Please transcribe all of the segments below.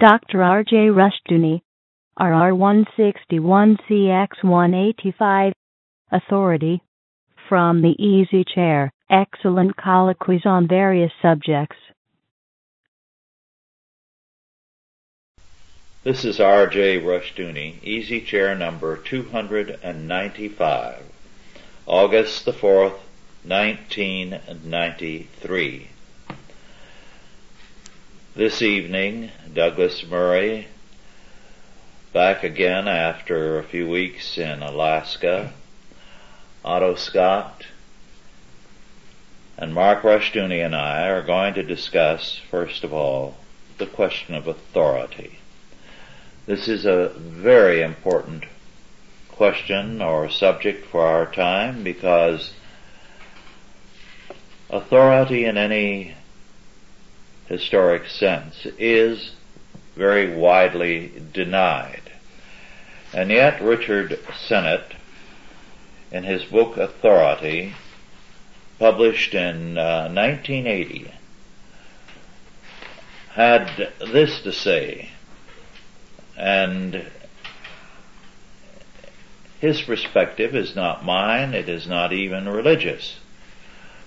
Dr. R.J. Rushdoony, RR161CX185, Authority, from the Easy Chair, excellent colloquies on various subjects. This is R.J. Rushdoony, Easy Chair number 295, August the 4th, 1993. This evening, Douglas Murray, back again after a few weeks in Alaska, Otto Scott, and Mark Rushdoony and I are going to discuss, first of all, the question of authority. This is a very important question or subject for our time because authority in any historic sense is very widely denied. And yet Richard Sennett, in his book Authority, published in uh, 1980, had this to say, and his perspective is not mine, it is not even religious.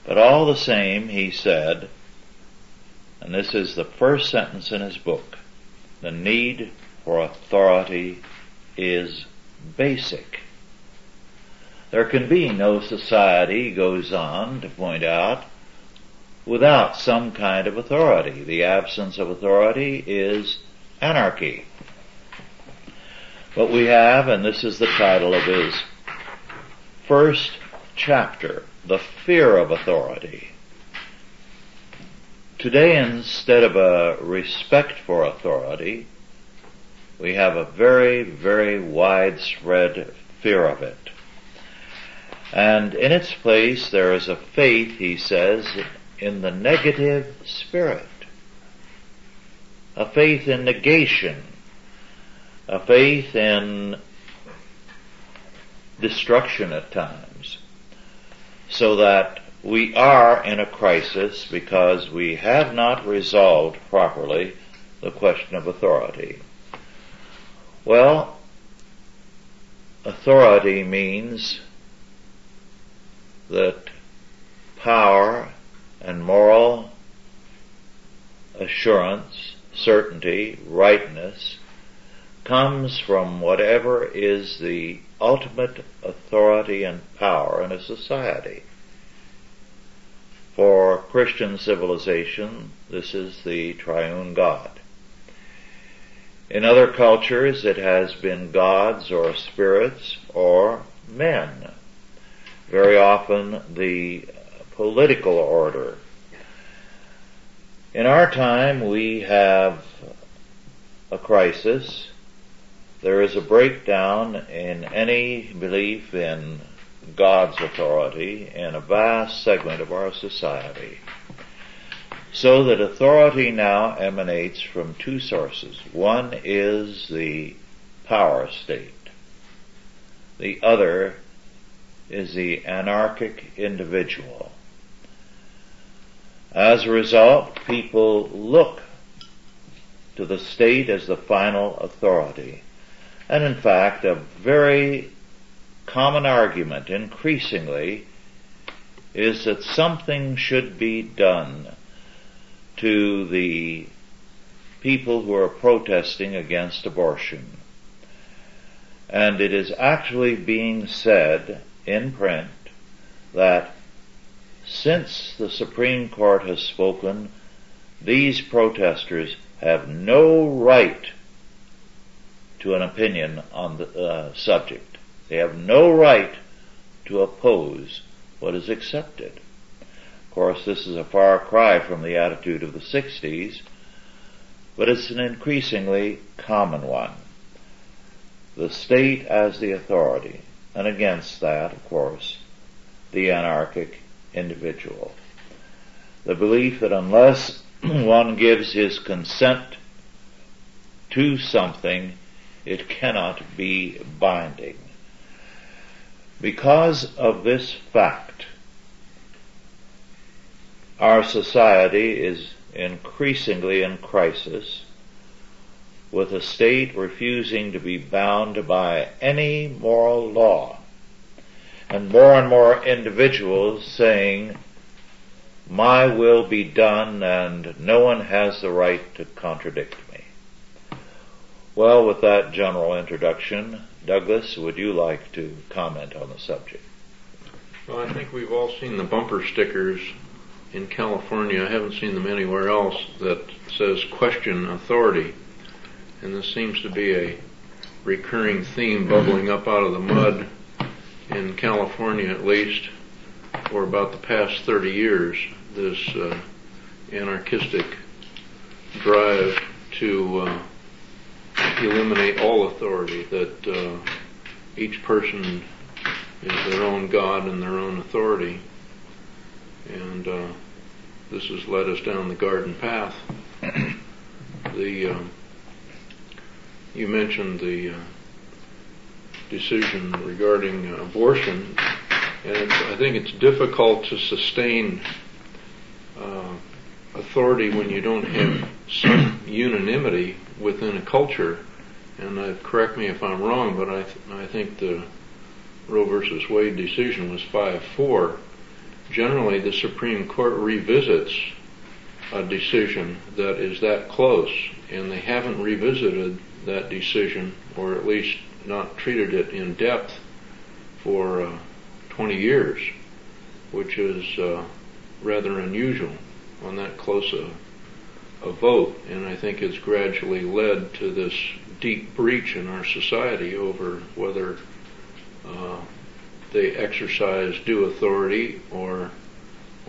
But all the same, he said, and this is the first sentence in his book. The need for authority is basic. There can be no society, he goes on to point out, without some kind of authority. The absence of authority is anarchy. What we have, and this is the title of his first chapter, The Fear of Authority. Today, instead of a respect for authority, we have a very, very widespread fear of it. And in its place, there is a faith, he says, in the negative spirit. A faith in negation. A faith in destruction at times. So that we are in a crisis because we have not resolved properly the question of authority. Well, authority means that power and moral assurance, certainty, rightness comes from whatever is the ultimate authority and power in a society. For Christian civilization, this is the triune God. In other cultures, it has been gods or spirits or men. Very often the political order. In our time, we have a crisis. There is a breakdown in any belief in God's authority in a vast segment of our society. So that authority now emanates from two sources. One is the power state. The other is the anarchic individual. As a result, people look to the state as the final authority. And in fact, a very common argument increasingly is that something should be done to the people who are protesting against abortion. And it is actually being said in print that since the Supreme Court has spoken, these protesters have no right to an opinion on the uh, subject. They have no right to oppose what is accepted. Of course, this is a far cry from the attitude of the 60s, but it's an increasingly common one. The state as the authority, and against that, of course, the anarchic individual. The belief that unless one gives his consent to something, it cannot be binding. Because of this fact, our society is increasingly in crisis with a state refusing to be bound by any moral law. And more and more individuals saying, my will be done and no one has the right to contradict me. Well, with that general introduction, Douglas, would you like to comment on the subject? Well, I think we've all seen the bumper stickers in California. I haven't seen them anywhere else that says question authority. And this seems to be a recurring theme bubbling up out of the mud in California at least for about the past 30 years. This uh, anarchistic drive to uh, eliminate all authority, that uh, each person is their own God and their own authority. And uh, this has led us down the garden path. the uh, you mentioned the uh, decision regarding abortion, and I think it's difficult to sustain uh, authority when you don't have some unanimity within a culture. And uh, correct me if I'm wrong, but I, th- I think the Roe versus Wade decision was 5-4. Generally, the Supreme Court revisits a decision that is that close, and they haven't revisited that decision, or at least not treated it in depth for uh, 20 years, which is uh, rather unusual on that close a, a vote, and I think it's gradually led to this deep breach in our society over whether uh, they exercise due authority or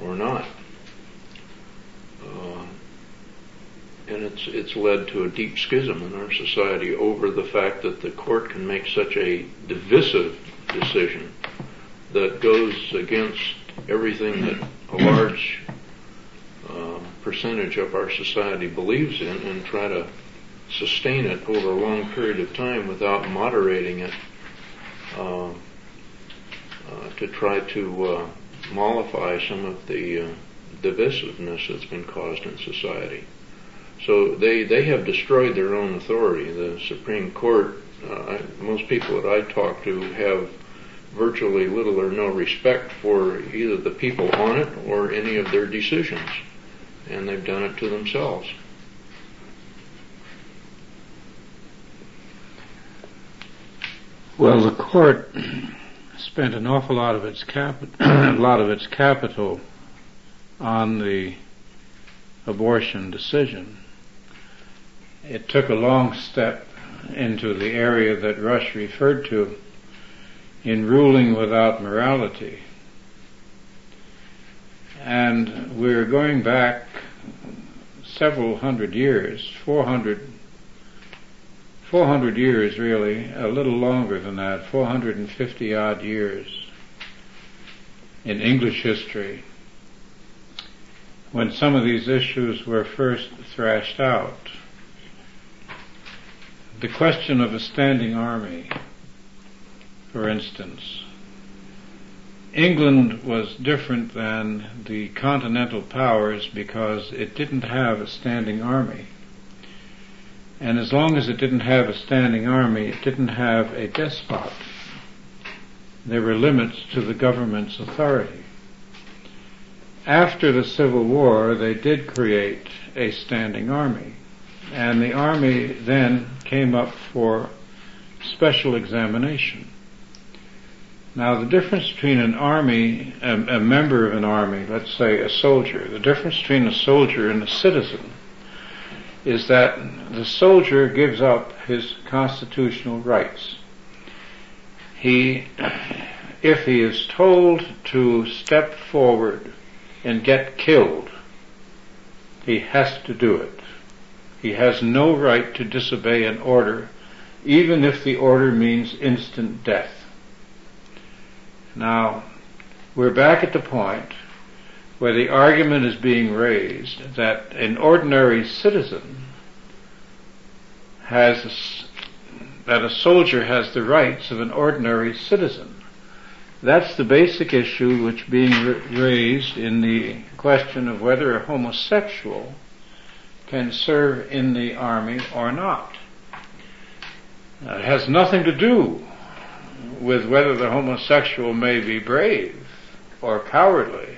or not. Uh, and it's it's led to a deep schism in our society over the fact that the court can make such a divisive decision that goes against everything that a large uh, percentage of our society believes in and try to sustain it over a long period of time without moderating it uh, uh, to try to uh, mollify some of the uh, divisiveness that's been caused in society. So they, they have destroyed their own authority. The Supreme Court, uh, I, most people that I talk to have virtually little or no respect for either the people on it or any of their decisions. And they've done it to themselves. Well, the court spent an awful lot of its cap- a lot of its capital on the abortion decision. It took a long step into the area that Rush referred to in ruling without morality. And we're going back several hundred years, 400, 400 years really, a little longer than that, 450 odd years in English history when some of these issues were first thrashed out. The question of a standing army for instance. England was different than the continental powers because it didn't have a standing army. And as long as it didn't have a standing army, it didn't have a despot. There were limits to the government's authority. After the Civil War, they did create a standing army. And the army then came up for special examination. Now the difference between an army, a, a, member of an army, let's say a soldier, the difference between a soldier and a citizen is that the soldier gives up his constitutional rights. He, if he is told to step forward and get killed, he has to do it. He has no right to disobey an order, even if the order means instant death. Now, we're back at the point where the argument is being raised that an ordinary citizen has, a, that a soldier has the rights of an ordinary citizen. That's the basic issue which being raised in the question of whether a homosexual can serve in the army or not. Uh, it has nothing to do with whether the homosexual may be brave or cowardly.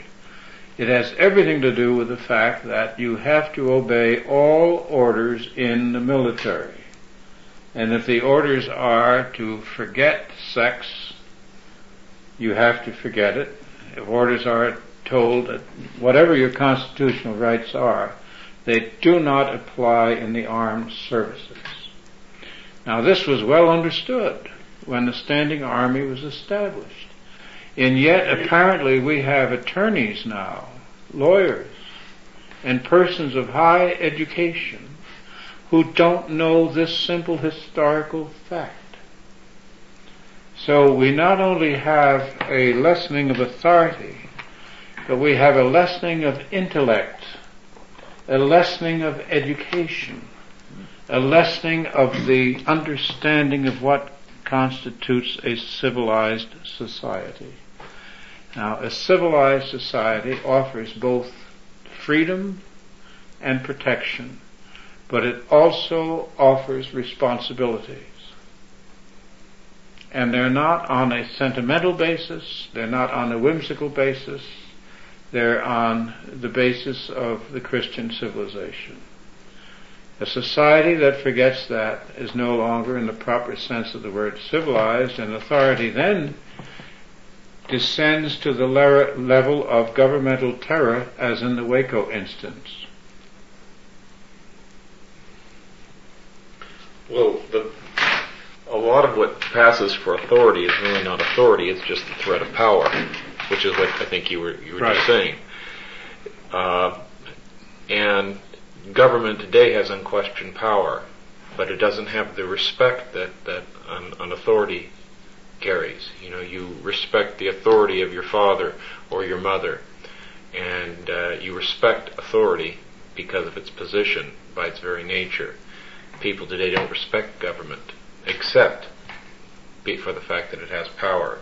It has everything to do with the fact that you have to obey all orders in the military. And if the orders are to forget sex, you have to forget it. If orders are told that whatever your constitutional rights are, they do not apply in the armed services. Now this was well understood when the standing army was established. And yet apparently we have attorneys now, lawyers, and persons of high education who don't know this simple historical fact. So we not only have a lessening of authority, but we have a lessening of intellect, a lessening of education, a lessening of the understanding of what constitutes a civilized society. Now, a civilized society offers both freedom and protection but it also offers responsibilities. And they're not on a sentimental basis, they're not on a whimsical basis, they're on the basis of the Christian civilization. A society that forgets that is no longer in the proper sense of the word civilized and authority then descends to the level of governmental terror as in the Waco instance. Well, the, a lot of what passes for authority is really not authority; it's just the threat of power, which is what I think you were you were right. just saying. Uh, and government today has unquestioned power, but it doesn't have the respect that that an, an authority carries. You know, you respect the authority of your father or your mother, and uh, you respect authority because of its position by its very nature people today don't respect government except for the fact that it has power.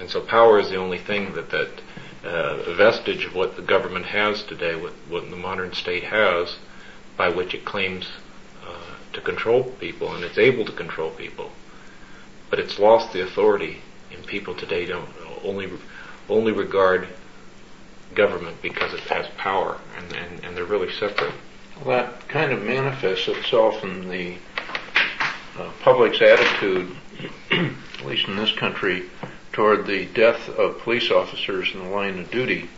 And so power is the only thing that that uh, vestige of what the government has today, what, what the modern state has, by which it claims uh, to control people, and it's able to control people. But it's lost the authority, and people today don't only only regard government because it has power, and, and, and they're really separate. Well, that kind of manifests itself in the uh, public's attitude, at least in this country, toward the death of police officers in the line of duty.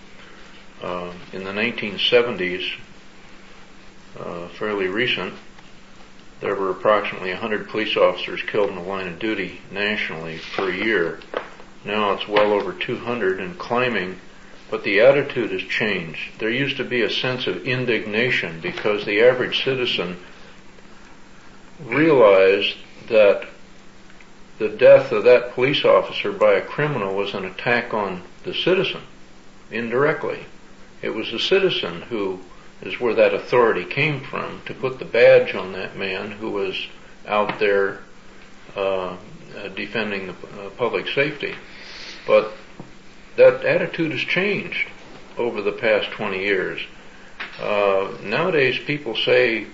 Uh, in the 1970s, uh, fairly recent, there were approximately 100 police officers killed in the line of duty nationally per year. Now it's well over 200 and climbing but the attitude has changed. There used to be a sense of indignation because the average citizen realized that the death of that police officer by a criminal was an attack on the citizen, indirectly. It was the citizen who is where that authority came from to put the badge on that man who was out there uh, defending the uh, public safety. But that attitude has changed over the past 20 years. Uh, nowadays, people say,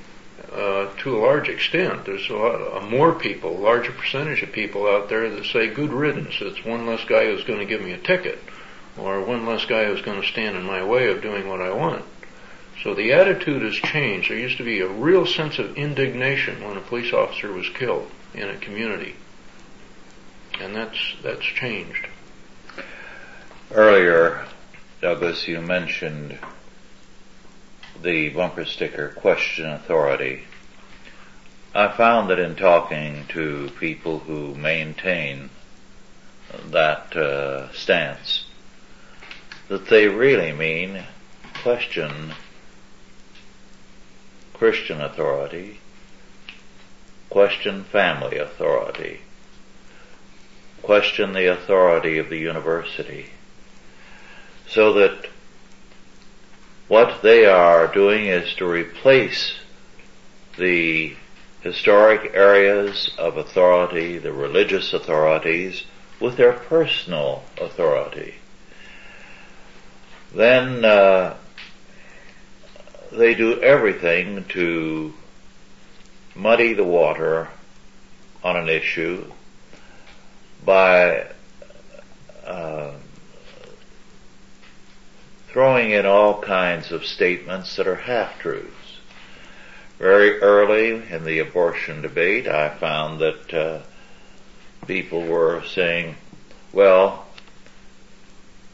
uh, to a large extent, there's a lot uh, more people, larger percentage of people out there that say, "Good riddance." It's one less guy who's going to give me a ticket, or one less guy who's going to stand in my way of doing what I want. So the attitude has changed. There used to be a real sense of indignation when a police officer was killed in a community, and that's that's changed. Earlier, Douglas, you mentioned the bumper sticker question authority. I found that in talking to people who maintain that uh, stance, that they really mean question Christian authority, question family authority, question the authority of the university, so that what they are doing is to replace the historic areas of authority, the religious authorities, with their personal authority. Then uh, they do everything to muddy the water on an issue by uh, throwing in all kinds of statements that are half-truths. Very early in the abortion debate, I found that uh, people were saying, well,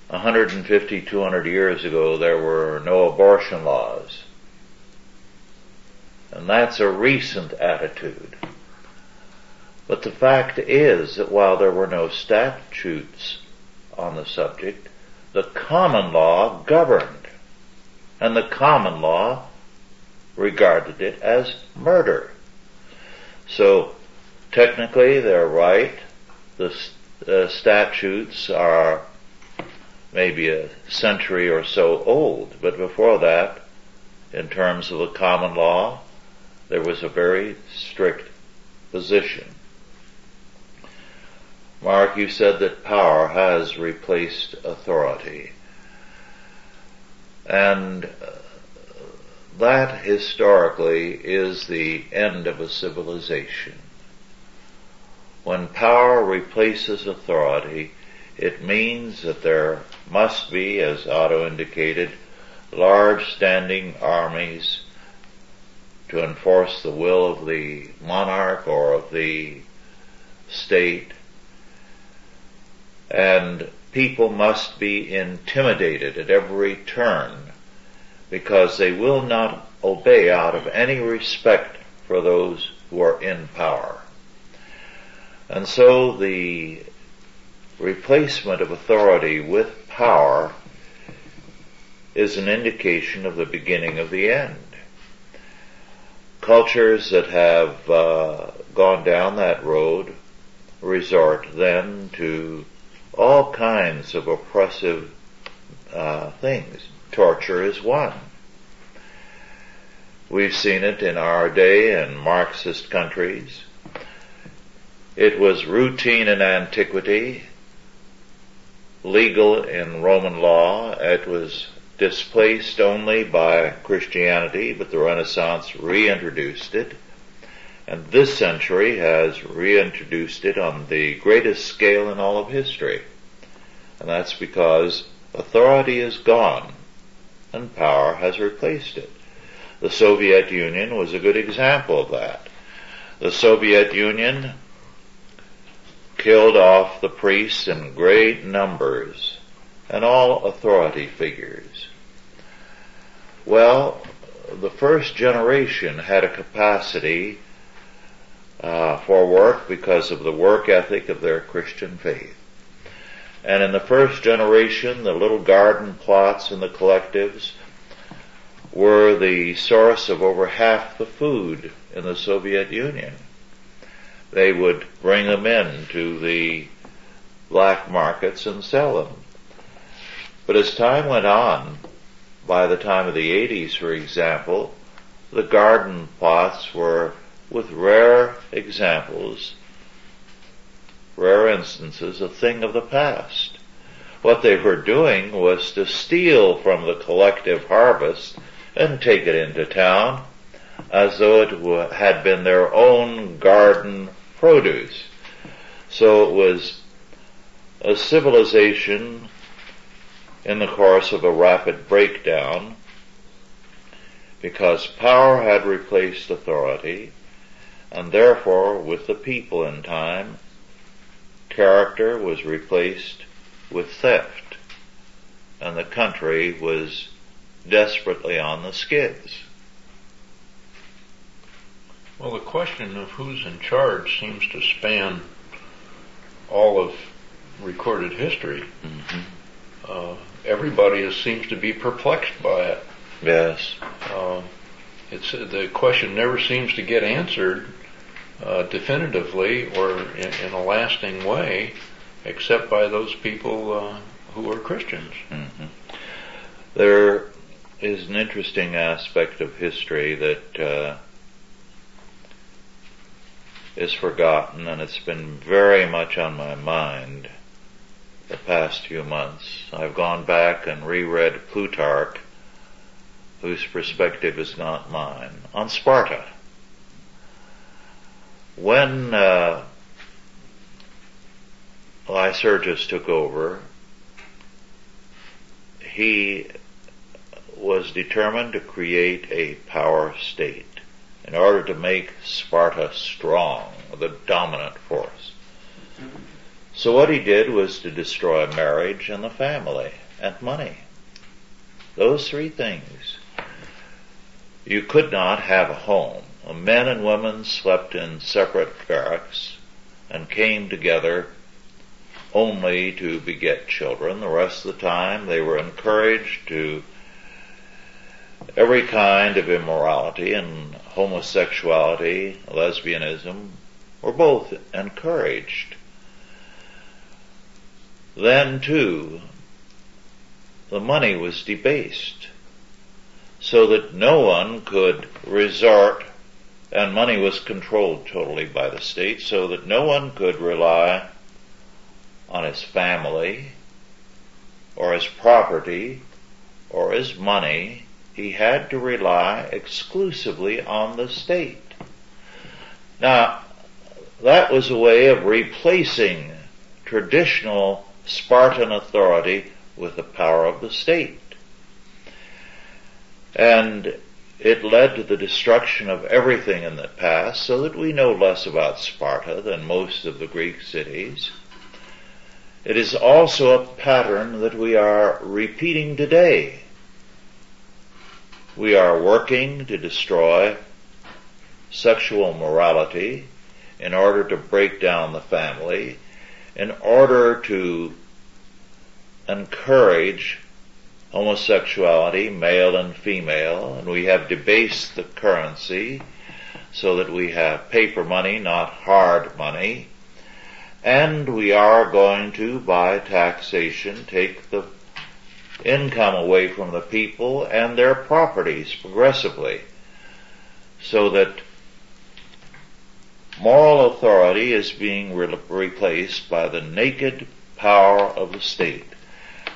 150, 200 years ago there were no abortion laws. And that's a recent attitude. But the fact is that while there were no statutes on the subject, the common law governed. And the common law regarded it as murder. So technically they're right. The uh, statutes are maybe a century or so old, but before that, in terms of the common law, there was a very strict position. Mark, you said that power has replaced authority. And uh, that historically is the end of a civilization. When power replaces authority, it means that there must be, as Otto indicated, large standing armies to enforce the will of the monarch or of the state. And people must be intimidated at every turn because they will not obey out of any respect for those who are in power. And so the replacement of authority with power is an indication of the beginning of the end. Cultures that have uh, gone down that road resort then to all kinds of oppressive uh, things. Torture is one. We've seen it in our day in Marxist countries. It was routine in antiquity legal in Roman law. It was displaced only by Christianity, but the Renaissance reintroduced it. And this century has reintroduced it on the greatest scale in all of history. And that's because authority is gone and power has replaced it. The Soviet Union was a good example of that. The Soviet Union killed off the priests in great numbers and all authority figures. Well, the first generation had a capacity uh, for work because of the work ethic of their Christian faith. And in the first generation, the little garden plots and the collectives were the source of over half the food in the Soviet Union they would bring them in to the black markets and sell them. But as time went on, by the time of the 80s, for example, the garden plots were, with rare examples, rare instances, a thing of the past. What they were doing was to steal from the collective harvest and take it into town as though it had been their own garden produce. So it was a civilization in the course of a rapid breakdown because power had replaced authority and therefore with the people in time, character was replaced with theft and the country was desperately on the skids. Well, the question of who's in charge seems to span all of recorded history. Mm-hmm. Uh, everybody is, seems to be perplexed by it. Yes. Uh, it's the question never seems to get answered uh, definitively or in, in, a lasting way, except by those people uh, who are Christians. Mm-hmm. There is an interesting aspect of history that uh, is forgotten and it's been very much on my mind the past few months. I've gone back and reread Plutarch, whose perspective is not mine, on Sparta. when uh, Lycurgus took over, he was determined to create a power state in order to make Sparta strong, the dominant force. So what he did was to destroy marriage and the family and money. Those three things. You could not have a home. Men and women slept in separate barracks and came together only to beget children. The rest of the time they were encouraged to every kind of immorality and homosexuality, lesbianism were both encouraged. Then too, the money was debased so that no one could resort and money was controlled totally by the state so that no one could rely on his family or his property or his money he had to rely exclusively on the state. Now, that was a way of replacing traditional Spartan authority with the power of the state. And it led to the destruction of everything in the past so that we know less about Sparta than most of the Greek cities. It is also a pattern that we are repeating today we are working to destroy sexual morality in order to break down the family, in order to encourage homosexuality, male and female, and we have debased the currency so that we have paper money, not hard money, and we are going to, by taxation, take the income away from the people and their properties progressively so that moral authority is being re- replaced by the naked power of the state.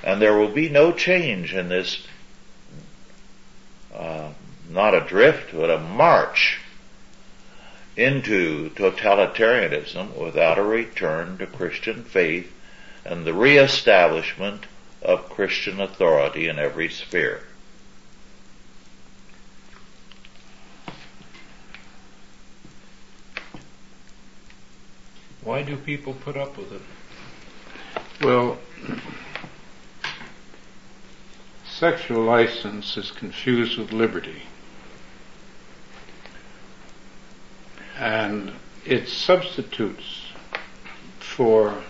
And there will be no change in this, uh, not a drift, but a march into totalitarianism without a return to Christian faith and the reestablishment of Christian authority in every sphere. Why do people put up with it? Well, sexual license is confused with liberty. And it substitutes for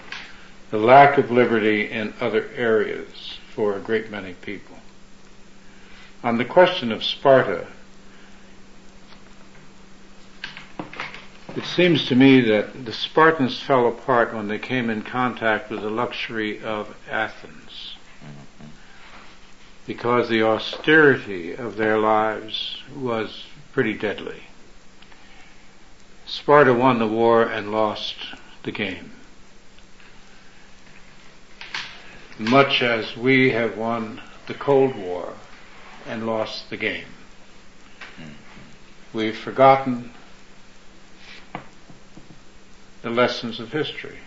the lack of liberty in other areas for a great many people. On the question of Sparta, it seems to me that the Spartans fell apart when they came in contact with the luxury of Athens. Because the austerity of their lives was pretty deadly. Sparta won the war and lost the game. much as we have won the Cold War and lost the game. We've forgotten the lessons of history.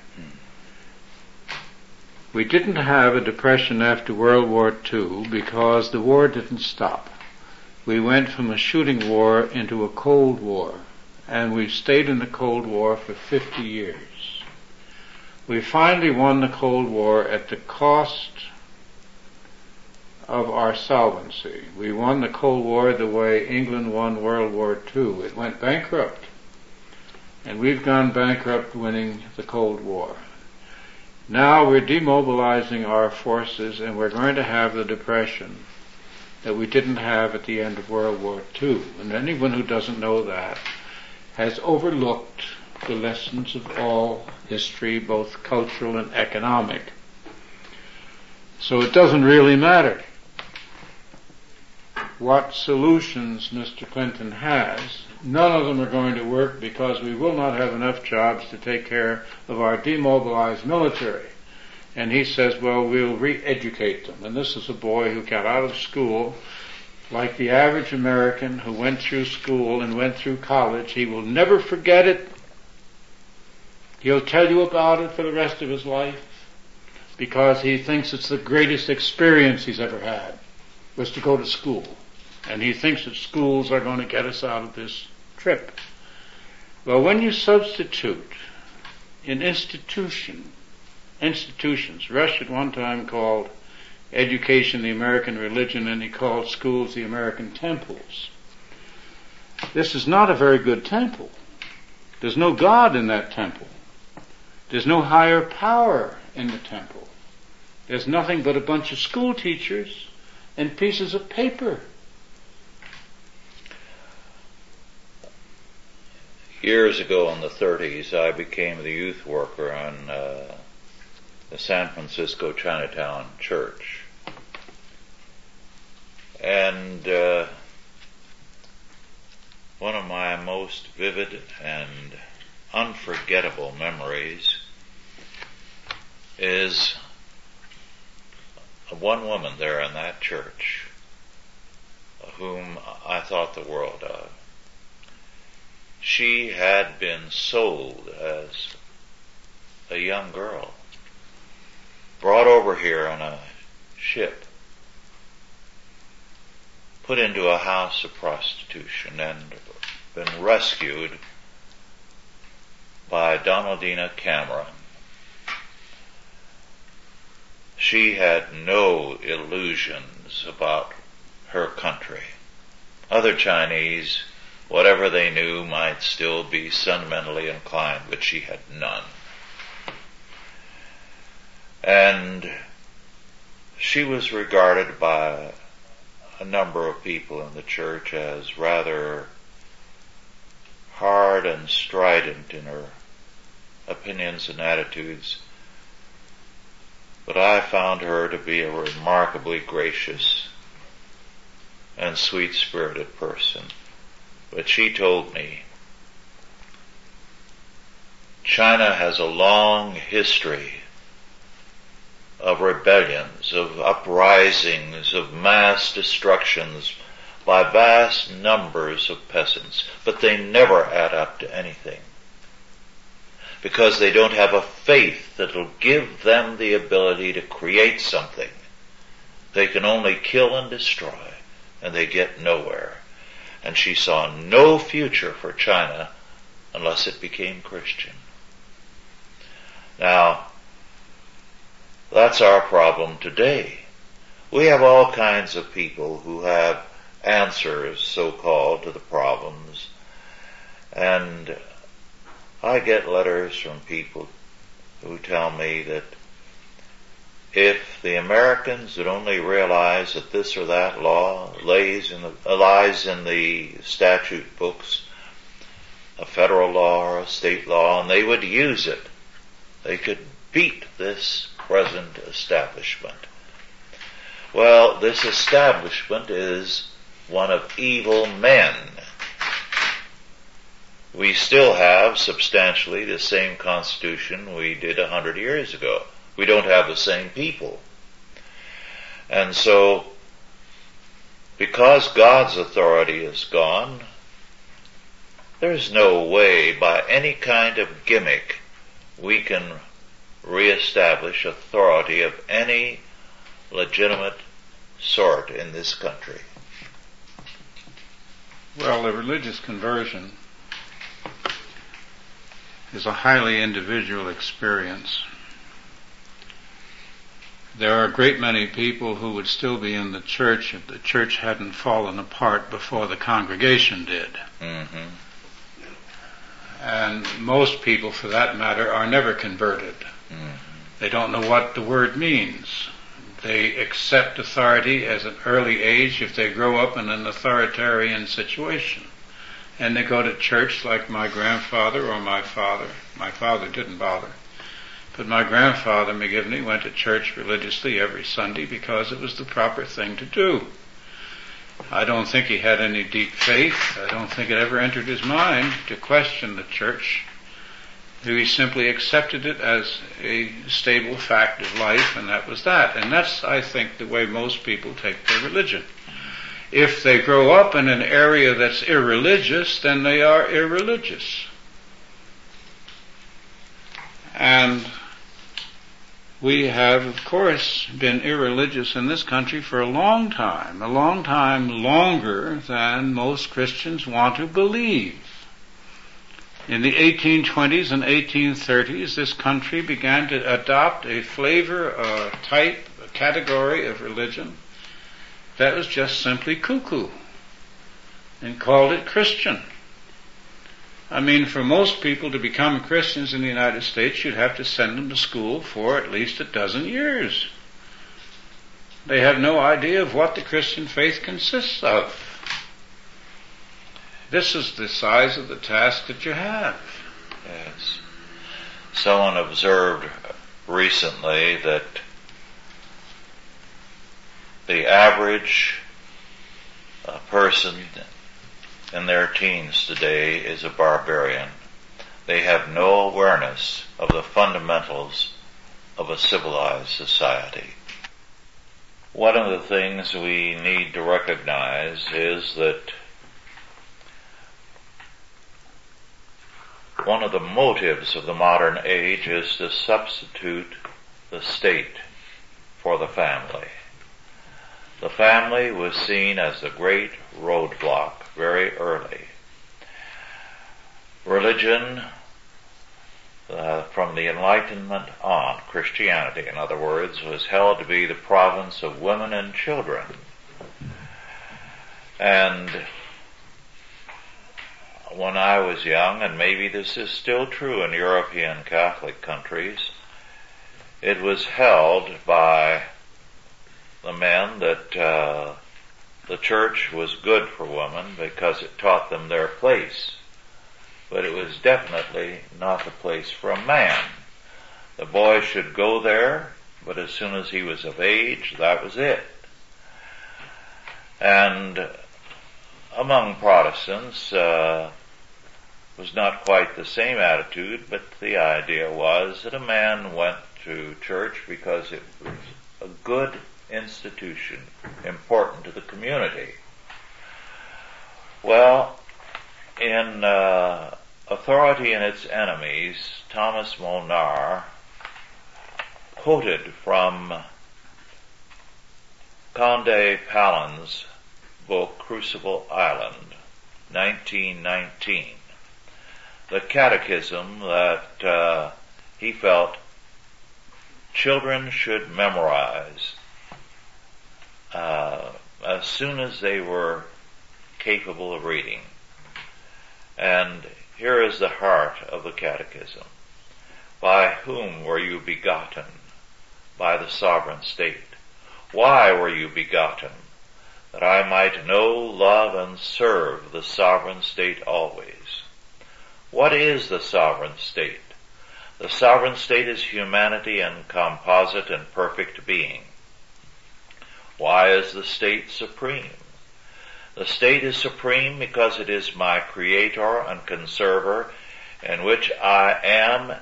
We didn't have a depression after World War II because the war didn't stop. We went from a shooting war into a Cold War, and we've stayed in the Cold War for 50 years. We finally won the Cold War at the cost of our solvency. We won the Cold War the way England won World War II. It went bankrupt. And we've gone bankrupt winning the Cold War. Now we're demobilizing our forces and we're going to have the depression that we didn't have at the end of World War II. And anyone who doesn't know that has overlooked the lessons of all history, both cultural and economic. So it doesn't really matter what solutions Mr. Clinton has. None of them are going to work because we will not have enough jobs to take care of our demobilized military. And he says, well, we'll re-educate them. And this is a boy who got out of school like the average American who went through school and went through college. He will never forget it He'll tell you about it for the rest of his life because he thinks it's the greatest experience he's ever had was to go to school. And he thinks that schools are going to get us out of this trip. Well, when you substitute in institution, institutions, Rush at one time called education the American religion and he called schools the American temples. This is not a very good temple. There's no God in that temple. There's no higher power in the temple. There's nothing but a bunch of school teachers and pieces of paper. Years ago in the 30s, I became the youth worker on uh, the San Francisco Chinatown Church. And uh, one of my most vivid and unforgettable memories is one woman there in that church whom I thought the world of. She had been sold as a young girl, brought over here on a ship, put into a house of prostitution and been rescued by Donaldina Cameron. She had no illusions about her country. Other Chinese, whatever they knew, might still be sentimentally inclined, but she had none. And she was regarded by a number of people in the church as rather hard and strident in her opinions and attitudes. But I found her to be a remarkably gracious and sweet spirited person. But she told me China has a long history of rebellions, of uprisings, of mass destructions by vast numbers of peasants, but they never add up to anything. Because they don't have a faith that'll give them the ability to create something. They can only kill and destroy, and they get nowhere. And she saw no future for China unless it became Christian. Now, that's our problem today. We have all kinds of people who have answers, so called, to the problems. And I get letters from people who tell me that if the Americans would only realize that this or that law lays in the, lies in the statute books, a federal law or a state law, and they would use it, they could beat this present establishment. Well, this establishment is one of evil men. We still have substantially the same constitution we did a hundred years ago. We don't have the same people. And so, because God's authority is gone, there's no way by any kind of gimmick we can reestablish authority of any legitimate sort in this country. Well, the religious conversion is a highly individual experience. There are a great many people who would still be in the church if the church hadn't fallen apart before the congregation did. Mm-hmm. And most people, for that matter, are never converted. Mm-hmm. They don't know what the word means. They accept authority as an early age if they grow up in an authoritarian situation. And they go to church like my grandfather or my father. My father didn't bother. But my grandfather, McGivney, went to church religiously every Sunday because it was the proper thing to do. I don't think he had any deep faith. I don't think it ever entered his mind to question the church. He simply accepted it as a stable fact of life, and that was that. And that's, I think, the way most people take their religion. If they grow up in an area that's irreligious, then they are irreligious. And we have, of course, been irreligious in this country for a long time, a long time longer than most Christians want to believe. In the 1820s and 1830s, this country began to adopt a flavor, a type, a category of religion that was just simply cuckoo and called it Christian. I mean, for most people to become Christians in the United States, you'd have to send them to school for at least a dozen years. They have no idea of what the Christian faith consists of. This is the size of the task that you have. Yes. Someone observed recently that the average uh, person in their teens today is a barbarian. They have no awareness of the fundamentals of a civilized society. One of the things we need to recognize is that one of the motives of the modern age is to substitute the state for the family. The family was seen as the great roadblock very early. Religion, uh, from the Enlightenment on, Christianity, in other words, was held to be the province of women and children. And when I was young, and maybe this is still true in European Catholic countries, it was held by the men that uh, the church was good for women because it taught them their place. But it was definitely not the place for a man. The boy should go there, but as soon as he was of age, that was it. And among Protestants, uh, was not quite the same attitude, but the idea was that a man went to church because it was a good institution important to the community? Well, in uh, Authority and Its Enemies, Thomas Molnar quoted from Conde Pallen's book Crucible Island, 1919, the catechism that uh, he felt children should memorize uh, as soon as they were capable of reading. And here is the heart of the catechism. By whom were you begotten? By the sovereign state. Why were you begotten? That I might know, love, and serve the sovereign state always. What is the sovereign state? The sovereign state is humanity and composite and perfect being. Why is the state supreme? The state is supreme because it is my creator and conserver in which I am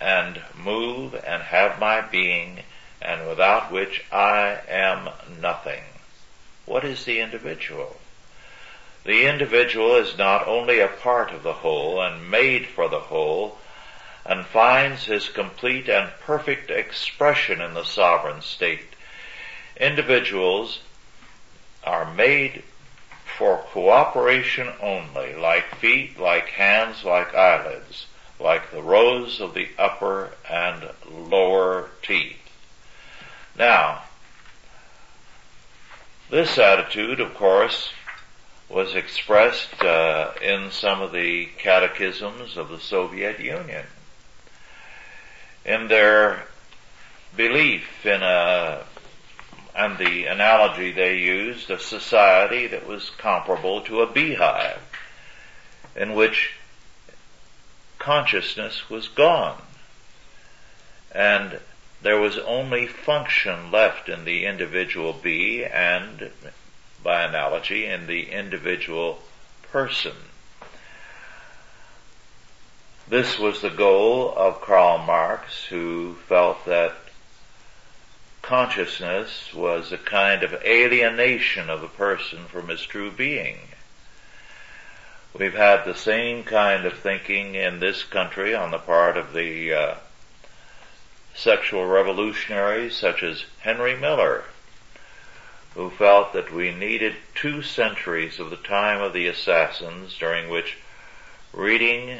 and move and have my being and without which I am nothing. What is the individual? The individual is not only a part of the whole and made for the whole and finds his complete and perfect expression in the sovereign state individuals are made for cooperation only, like feet, like hands, like eyelids, like the rows of the upper and lower teeth. Now, this attitude, of course, was expressed uh, in some of the catechisms of the Soviet Union. In their belief in a and the analogy they used, a society that was comparable to a beehive, in which consciousness was gone. And there was only function left in the individual bee and, by analogy, in the individual person. This was the goal of Karl Marx, who felt that consciousness was a kind of alienation of a person from his true being. We've had the same kind of thinking in this country on the part of the uh, sexual revolutionaries such as Henry Miller, who felt that we needed two centuries of the time of the assassins during which reading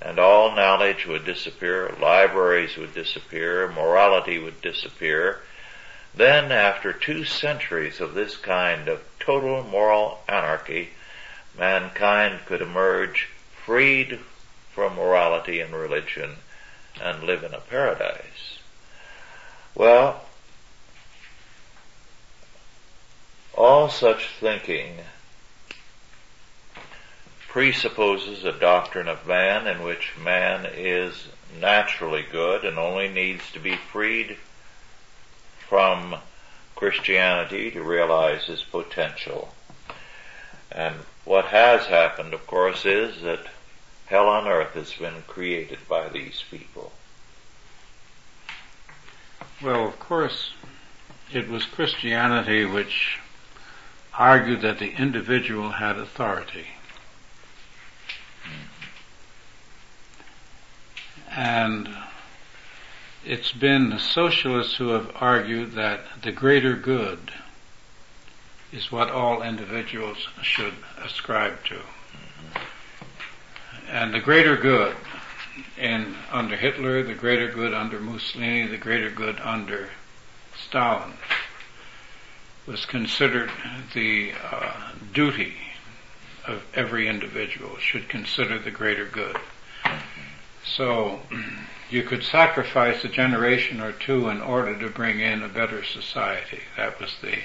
and all knowledge would disappear, libraries would disappear, morality would disappear. Then after two centuries of this kind of total moral anarchy, mankind could emerge freed from morality and religion and live in a paradise. Well, all such thinking presupposes a doctrine of man in which man is naturally good and only needs to be freed from Christianity to realize his potential. And what has happened, of course, is that hell on earth has been created by these people. Well, of course, it was Christianity which argued that the individual had authority. Mm-hmm. And it's been the socialists who have argued that the greater good is what all individuals should ascribe to. And the greater good in under Hitler, the greater good under Mussolini, the greater good under Stalin was considered the uh, duty of every individual should consider the greater good. So you could sacrifice a generation or two in order to bring in a better society. That was the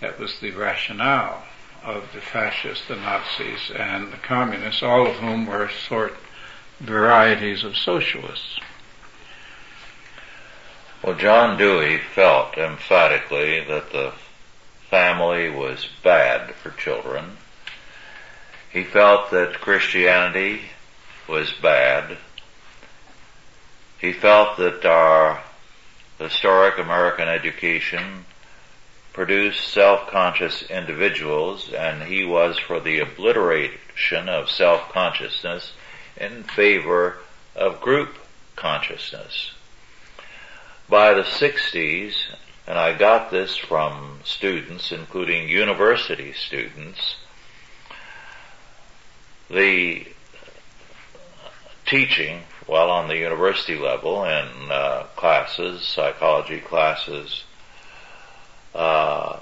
that was the rationale of the fascists, the Nazis, and the communists, all of whom were sort varieties of socialists. Well, John Dewey felt emphatically that the family was bad for children. He felt that Christianity was bad. He felt that our historic American education produced self-conscious individuals and he was for the obliteration of self-consciousness in favor of group consciousness. By the 60s, and I got this from students, including university students, the teaching while on the university level in uh, classes, psychology classes, uh,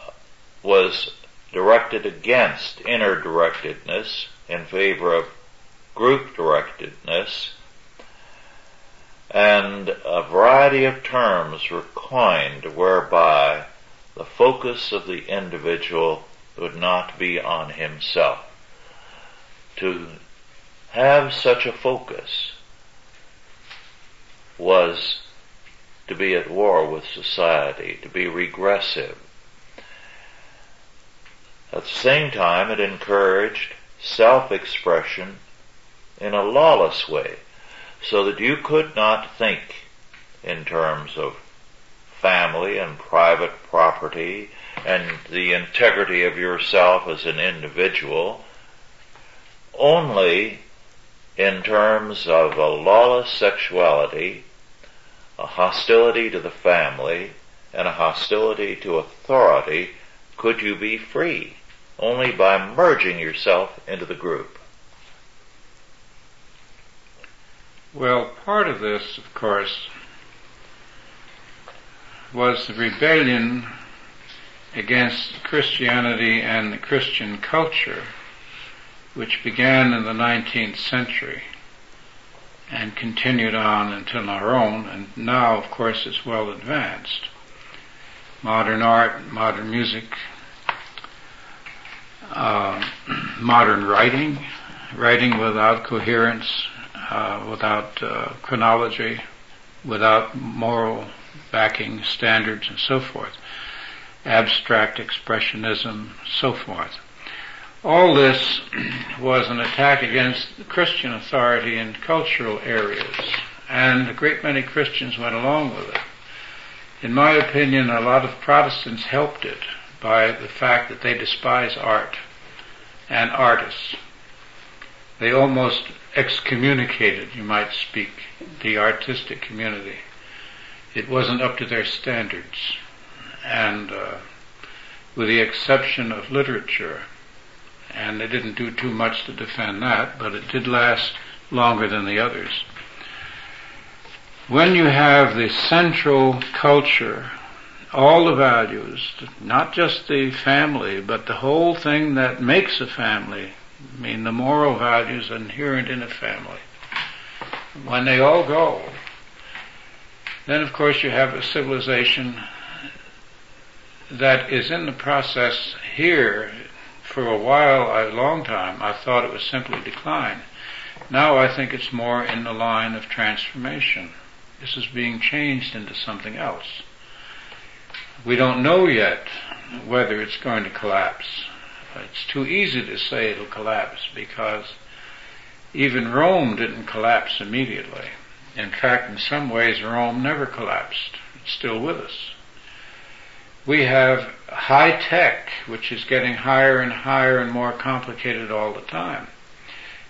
was directed against inner directedness in favor of group directedness, and a variety of terms were coined whereby the focus of the individual would not be on himself. To have such a focus was to be at war with society, to be regressive. At the same time, it encouraged self-expression in a lawless way, so that you could not think in terms of family and private property and the integrity of yourself as an individual only in terms of a lawless sexuality, a hostility to the family, and a hostility to authority could you be free only by merging yourself into the group. Well, part of this, of course, was the rebellion against Christianity and the Christian culture which began in the 19th century and continued on until our own, and now, of course, is well advanced. Modern art, modern music, uh, modern writing, writing without coherence, uh, without uh, chronology, without moral backing standards, and so forth. Abstract expressionism, so forth. All this was an attack against Christian authority in cultural areas, and a great many Christians went along with it. In my opinion, a lot of Protestants helped it by the fact that they despise art and artists. They almost excommunicated, you might speak, the artistic community. it wasn't up to their standards. And uh, with the exception of literature, and they didn't do too much to defend that, but it did last longer than the others. When you have the central culture, all the values, not just the family, but the whole thing that makes a family, I mean the moral values inherent in a family, when they all go, then of course you have a civilization that is in the process here for a while, a long time, I thought it was simply decline. Now I think it's more in the line of transformation. This is being changed into something else. We don't know yet whether it's going to collapse. It's too easy to say it'll collapse because even Rome didn't collapse immediately. In fact, in some ways, Rome never collapsed. It's still with us. We have high tech, which is getting higher and higher and more complicated all the time.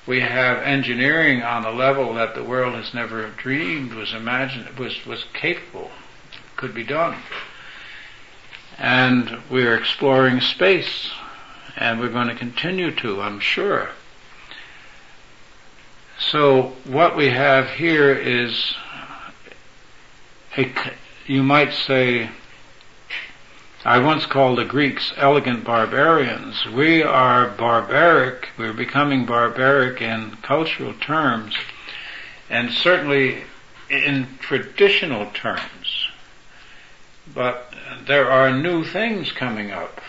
We have engineering on a level that the world has never dreamed was imagined, was, was capable, could be done. And we're exploring space, and we're going to continue to, I'm sure. So what we have here is a, you might say, I once called the Greeks elegant barbarians. We are barbaric, we're becoming barbaric in cultural terms, and certainly in traditional terms. But there are new things coming up.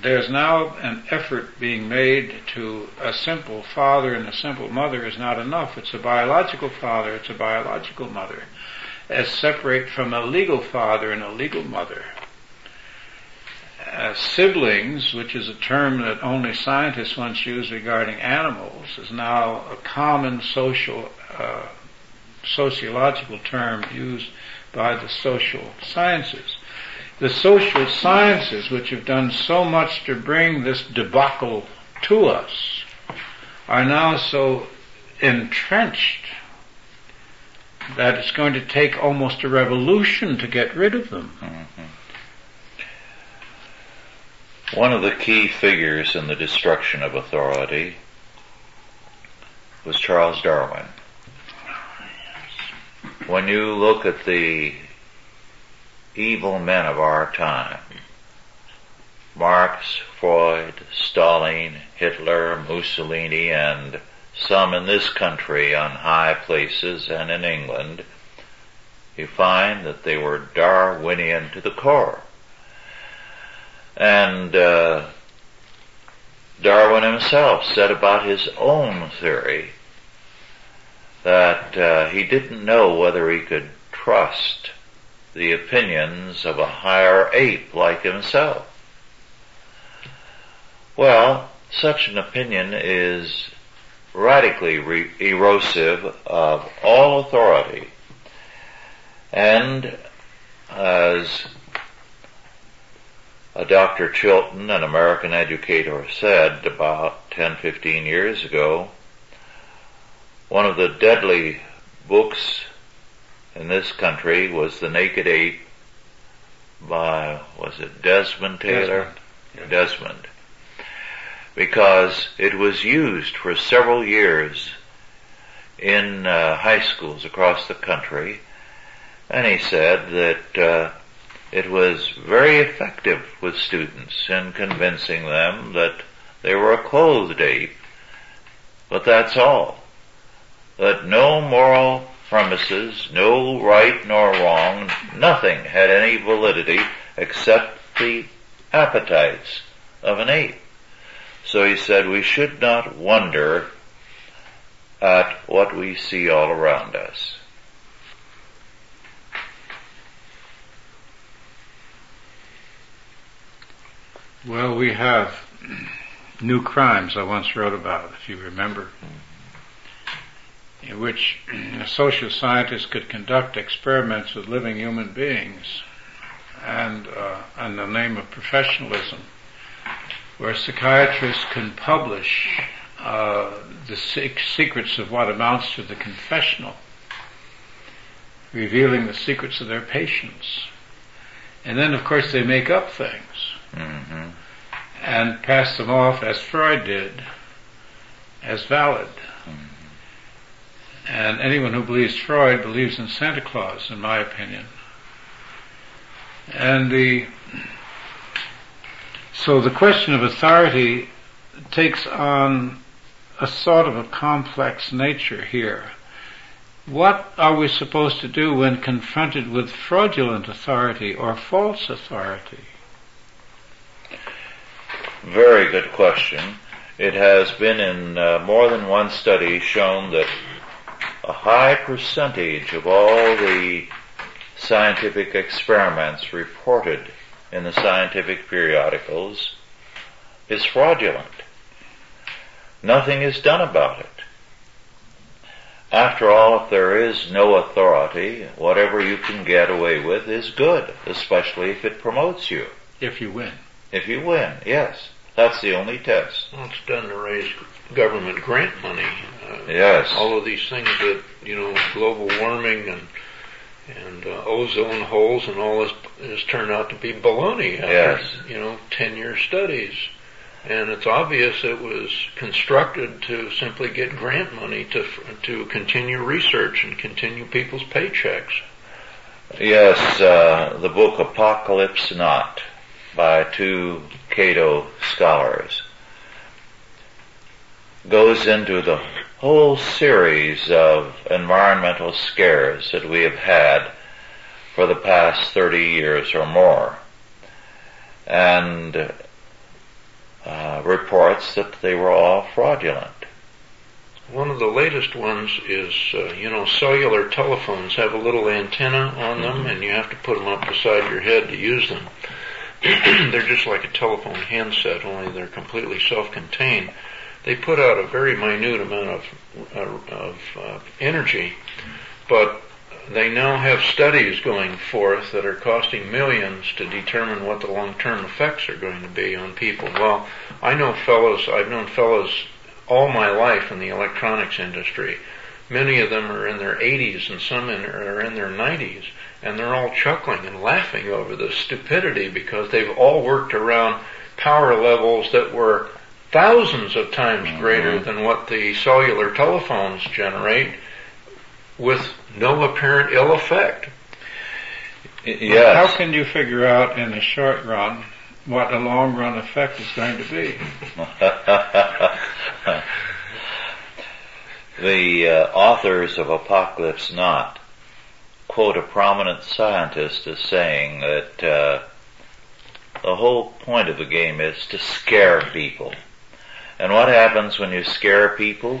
There's now an effort being made to a simple father and a simple mother is not enough. It's a biological father, it's a biological mother. As separate from a legal father and a legal mother uh, siblings, which is a term that only scientists once used regarding animals, is now a common social, uh, sociological term used by the social sciences. The social sciences, which have done so much to bring this debacle to us, are now so entrenched that it's going to take almost a revolution to get rid of them. Mm-hmm. One of the key figures in the destruction of authority was Charles Darwin. When you look at the evil men of our time, Marx, Freud, Stalin, Hitler, Mussolini, and some in this country on high places and in England, you find that they were Darwinian to the core. And uh, Darwin himself said about his own theory that uh, he didn't know whether he could trust the opinions of a higher ape like himself. Well, such an opinion is radically re- erosive of all authority. And as Dr. Chilton, an American educator, said about 10, 15 years ago, one of the deadly books in this country was The Naked Ape by, was it Desmond Taylor? Desmond. Desmond. Because it was used for several years in uh, high schools across the country, and he said that uh, it was very effective with students in convincing them that they were a clothed ape. But that's all. That no moral premises, no right nor wrong, nothing had any validity except the appetites of an ape. So he said we should not wonder at what we see all around us. Well, we have new crimes I once wrote about, if you remember, in which social scientists could conduct experiments with living human beings and uh, in the name of professionalism, where psychiatrists can publish uh, the secrets of what amounts to the confessional revealing the secrets of their patients. And then, of course, they make up things hmm and pass them off, as Freud did, as valid. And anyone who believes Freud believes in Santa Claus, in my opinion. And the so the question of authority takes on a sort of a complex nature here. What are we supposed to do when confronted with fraudulent authority or false authority? Very good question. It has been in uh, more than one study shown that a high percentage of all the scientific experiments reported in the scientific periodicals is fraudulent. Nothing is done about it. After all, if there is no authority, whatever you can get away with is good, especially if it promotes you. If you win. If you win, yes. That's the only test. Well, it's done to raise government grant money. Uh, Yes. all of these things that you know, global warming and and uh, ozone holes and all this has turned out to be baloney. After, Yes. You know, ten-year studies, and it's obvious it was constructed to simply get grant money to to continue research and continue people's paychecks. Yes, uh, the book Apocalypse Not by two Cato scholars goes into the whole series of environmental scares that we have had for the past 30 years or more. And uh, reports that they were all fraudulent. One of the latest ones is, uh, you know, cellular telephones have a little antenna on them, and you have to put them up beside your head to use them. they're just like a telephone handset, only they're completely self-contained. They put out a very minute amount of, uh, of uh, energy, but they now have studies going forth that are costing millions to determine what the long-term effects are going to be on people. Well, I know fellows, I've known fellows all my life in the electronics industry. Many of them are in their 80s and some in, are in their 90s. And they're all chuckling and laughing over the stupidity because they've all worked around power levels that were thousands of times greater than what the cellular telephones generate with no apparent ill effect. Yes. How can you figure out in the short run what a long run effect is going to be? the uh, authors of Apocalypse Not quote a prominent scientist as saying that uh, the whole point of the game is to scare people. And what happens when you scare people?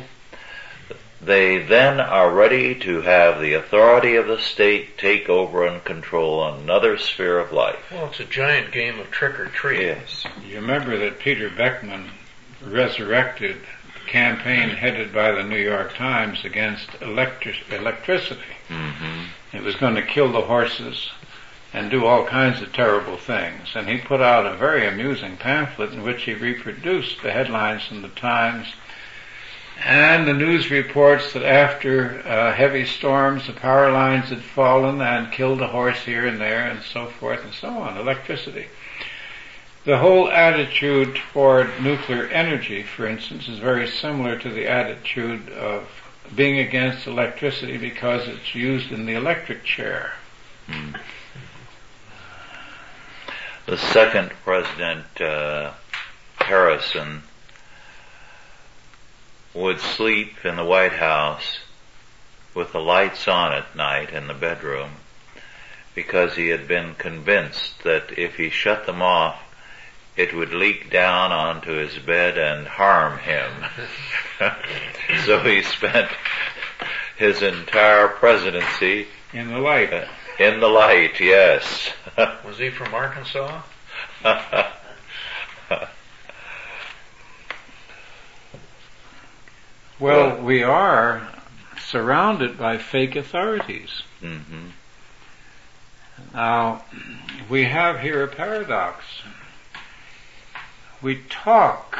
They then are ready to have the authority of the state take over and control another sphere of life. Well, it's a giant game of trick or treat. Yes. You remember that Peter Beckmann resurrected the campaign headed by the New York Times against electric- electricity. hmm It was going to kill the horses and do all kinds of terrible things. And he put out a very amusing pamphlet in which he reproduced the headlines from the Times and the news reports that after uh, heavy storms the power lines had fallen and killed a horse here and there and so forth and so on. Electricity. The whole attitude toward nuclear energy, for instance, is very similar to the attitude of being against electricity because it's used in the electric chair. The second president, uh, Harrison, would sleep in the White House with the lights on at night in the bedroom because he had been convinced that if he shut them off, it would leak down onto his bed and harm him. so he spent his entire presidency In the light. uh, in the light, yes. Was he from Arkansas? Well, we are surrounded by fake authorities. hmm Now, we have here a paradox. We talk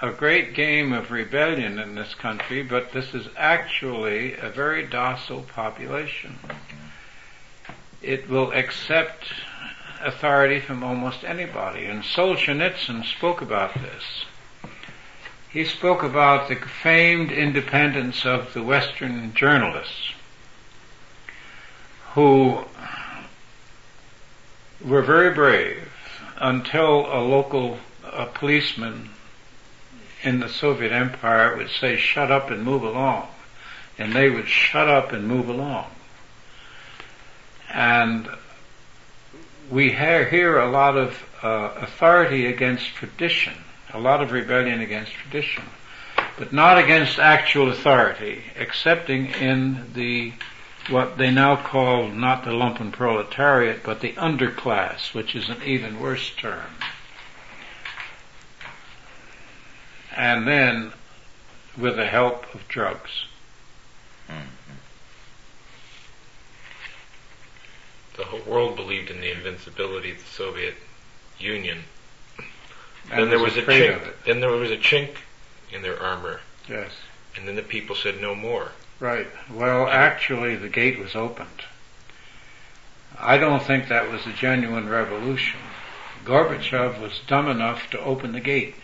a great game of rebellion in this country, but this is actually a very docile population. it will accept authority from almost anybody. And Solzhenitsyn spoke about this. He spoke about the famed independence of the Western journalists who were very brave until a local a policeman in the Soviet Empire would say, shut up and move along. And they would shut up and move along. And we hear a lot of uh, authority against tradition, a lot of rebellion against tradition, but not against actual authority, excepting in the what they now call not the lumpen proletariat, but the underclass, which is an even worse term. And then with the help of drugs. Mm-hmm. The whole world believed in the invincibility of the Soviet Union. And then there was a chink. Then there was a chink in their armor, Yes. and then the people said no more. Right. Well, actually, the gate was opened. I don't think that was a genuine revolution. Gorbachev was dumb enough to open the gate.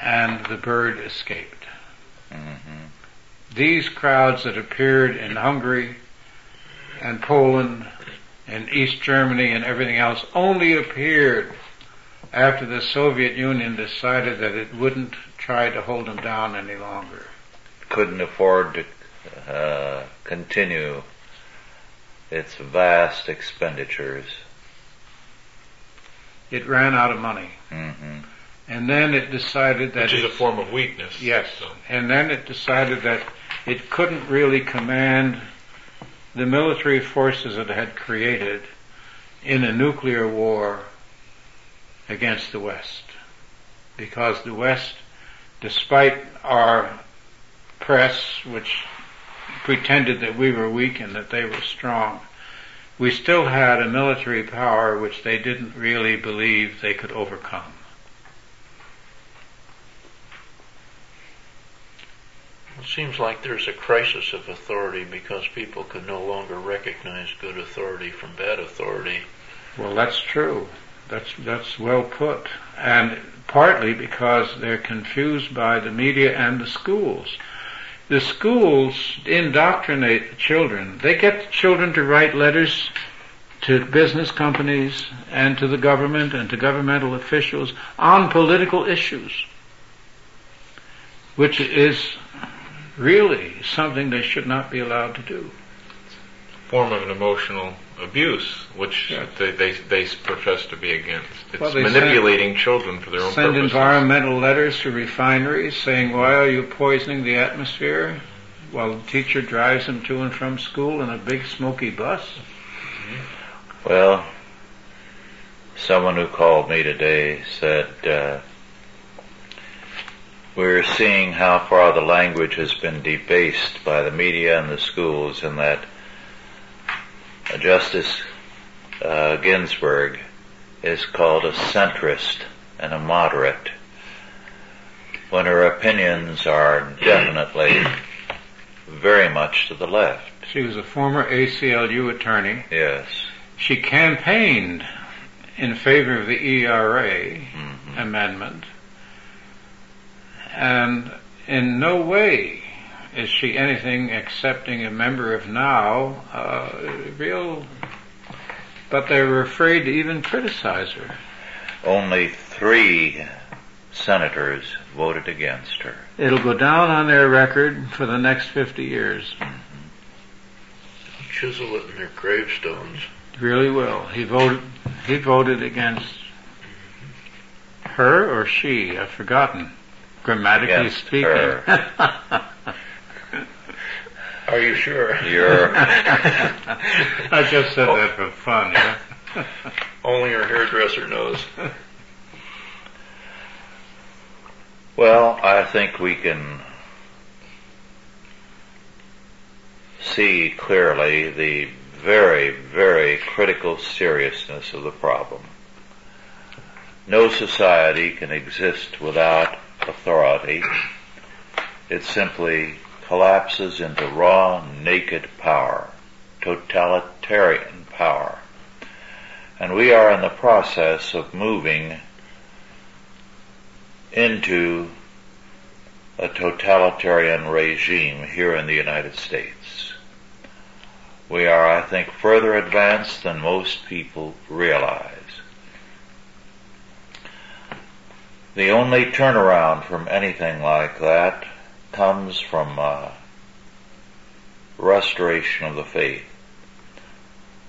And the bird escaped. hmm These crowds that appeared in Hungary and Poland and East Germany and everything else only appeared after the Soviet Union decided that it wouldn't try to hold them down any longer. Couldn't afford to uh, continue its vast expenditures. It ran out of money. hmm And then it decided that Which is a form of weakness. Yes. So, And then it decided that it couldn't really command the military forces it had created in a nuclear war against the West. Because the West, despite our press, which pretended that we were weak and that they were strong, we still had a military power which they didn't really believe they could overcome. It seems like there's a crisis of authority because people can no longer recognize good authority from bad authority. Well, that's true. That's that's well put, and partly because they're confused by the media and the schools. The schools indoctrinate the children. They get the children to write letters to business companies and to the government and to governmental officials on political issues, which is really something they should not be allowed to do. form of an emotional abuse, which Yes. they, they they profess to be against. It's Well, they manipulating children for their own send purposes. environmental letters to refineries saying, why are you poisoning the atmosphere? While the teacher drives them to and from school in a big smoky bus. Well, someone who called me today said, uh, we're seeing how far the language has been debased by the media and the schools and that uh, Justice uh, Ginsburg is called a centrist and a moderate when her opinions are definitely very much to the left. She was a former ACLU attorney. Yes. She campaigned in favor of the ERA hmm amendment. And in no way is she anything excepting a member of now, uh, real, but they were afraid to even criticize her. Only three senators voted against her. It'll go down on their record for the next 50 years. Chisel it in their gravestones. Really will. He voted, he voted against her or she, I've forgotten. Grammatically Against speaking. her. Are you sure? You're, I just said that for fun. yeah. Only our hairdresser knows. well, I think we can see clearly the very, very critical seriousness of the problem. No society can exist without authority. It simply collapses into raw, naked power. totalitarian power. And we are in the process of moving into a totalitarian regime here in the United States. We are, I think, further advanced than most people realize. The only turnaround from anything like that comes from uh, restoration of the faith.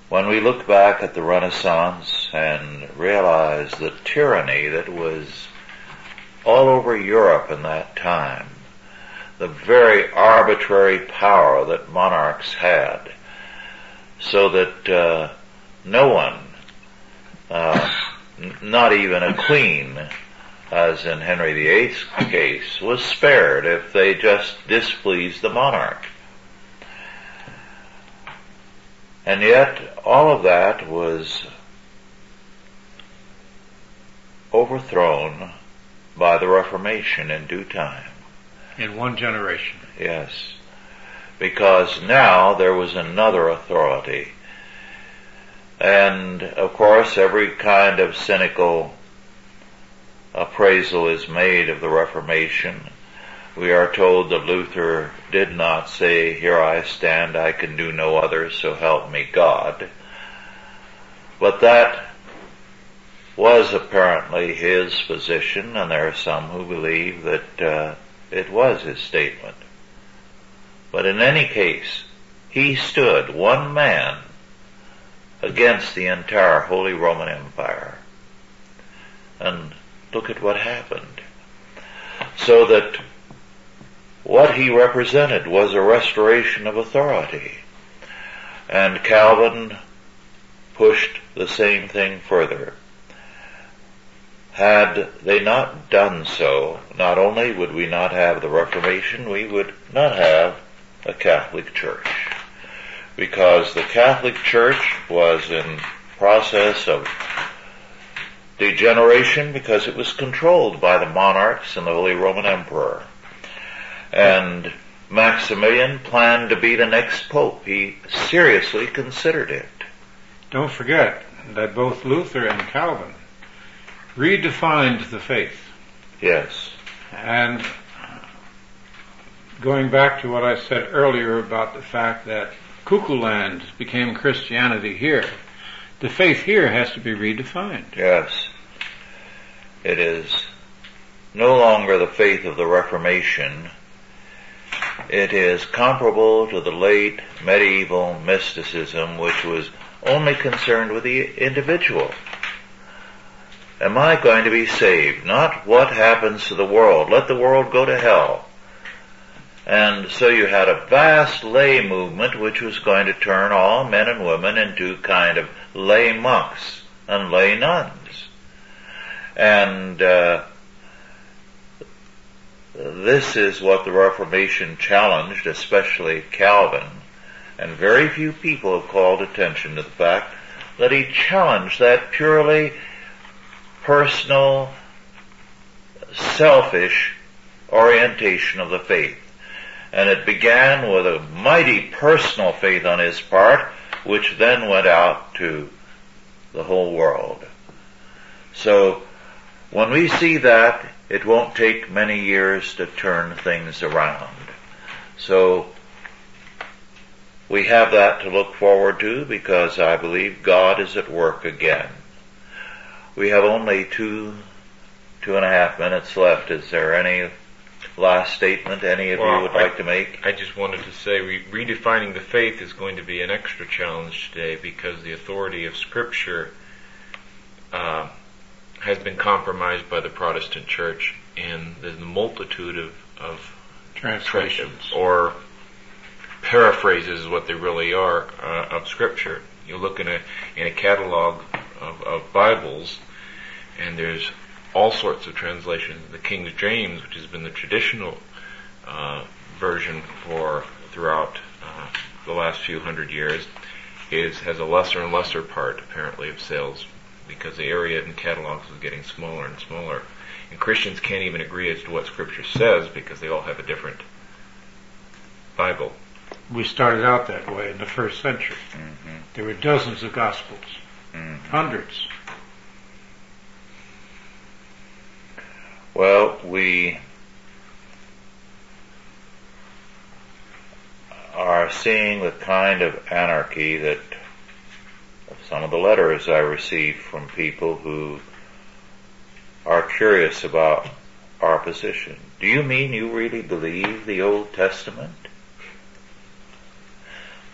When we look back at the Renaissance and realize the tyranny that was all over Europe in that time, the very arbitrary power that monarchs had, so that uh, no one, uh, n- not even a queen, as in Henry VIII's case, was spared if they just displeased the monarch. And yet, all of that was overthrown by the Reformation in due time. In one generation. Yes. Because now there was another authority. And of course, every kind of cynical appraisal is made of the Reformation. We are told that Luther did not say, here I stand, I can do no other, so help me God. But that was apparently his position, and there are some who believe that uh, it was his statement. But in any case, he stood one man against the entire Holy Roman Empire. And look at what happened. So that what he represented was a restoration of authority. And Calvin pushed the same thing further. Had they not done so, not only would we not have the Reformation, we would not have a Catholic Church. Because the Catholic Church was in process of degeneration because it was controlled by the monarchs and the Holy Roman Emperor. And Maximilian planned to be the next pope. He seriously considered it. Don't forget that both Luther and Calvin redefined the faith. Yes. And going back to what I said earlier about the fact that Cuckoo Land became Christianity here, the faith here has to be redefined. Yes. It is no longer the faith of the Reformation. It is comparable to the late medieval mysticism which was only concerned with the individual. Am I going to be saved? Not what happens to the world. Let the world go to hell. And so you had a vast lay movement which was going to turn all men and women into kind of lay monks and lay nuns. And uh, this is what the Reformation challenged, especially Calvin. And very few people have called attention to the fact that he challenged that purely personal, selfish orientation of the faith. And it began with a mighty personal faith on his part, which then went out to the whole world. So, when we see that, it won't take many years to turn things around. So, we have that to look forward to because I believe God is at work again. We have only two, two and a half minutes left. Is there any last statement any of Well, you would I- like to make? I just wanted to say re- redefining the faith is going to be an extra challenge today because the authority of Scripture uh, has been compromised by the Protestant Church, and the multitude of, of Translations. or paraphrases is what they really are uh, of Scripture. You look in a in a catalog of, of Bibles, and there's all sorts of translations. The King James, which has been the traditional uh, version for throughout uh, the last few hundred years, is has a lesser and lesser part apparently of sales because the area in catalogs is getting smaller and smaller. And Christians can't even agree as to what Scripture says because they all have a different Bible. we started out that way in the first century. Mm-hmm. There were dozens of gospels, Mm-hmm. hundreds. Well, we are seeing the kind of anarchy that some of the letters I receive from people who are curious about our position. Do you mean you really believe the Old Testament?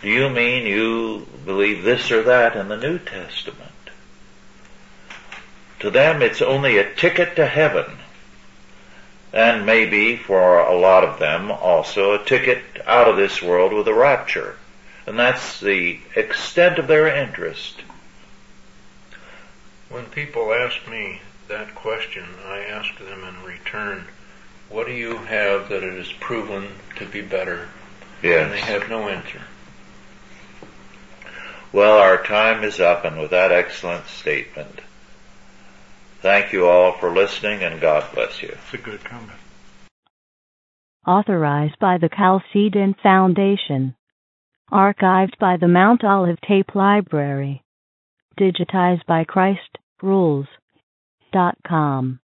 Do you mean you believe this or that in the New Testament? To them it's only a ticket to heaven and maybe for a lot of them also a ticket out of this world with a rapture. And that's the extent of their interest. When people ask me that question, I ask them in return, what do you have that it is proven to be better? Yes. And they have no answer. Well, our time is up and with that excellent statement, thank you all for listening and God bless you. It's a good comment. Authorized by the Chalcedon Foundation. Archived by the Mount Olive Tape Library. Digitized by Christ Rules. Dot com.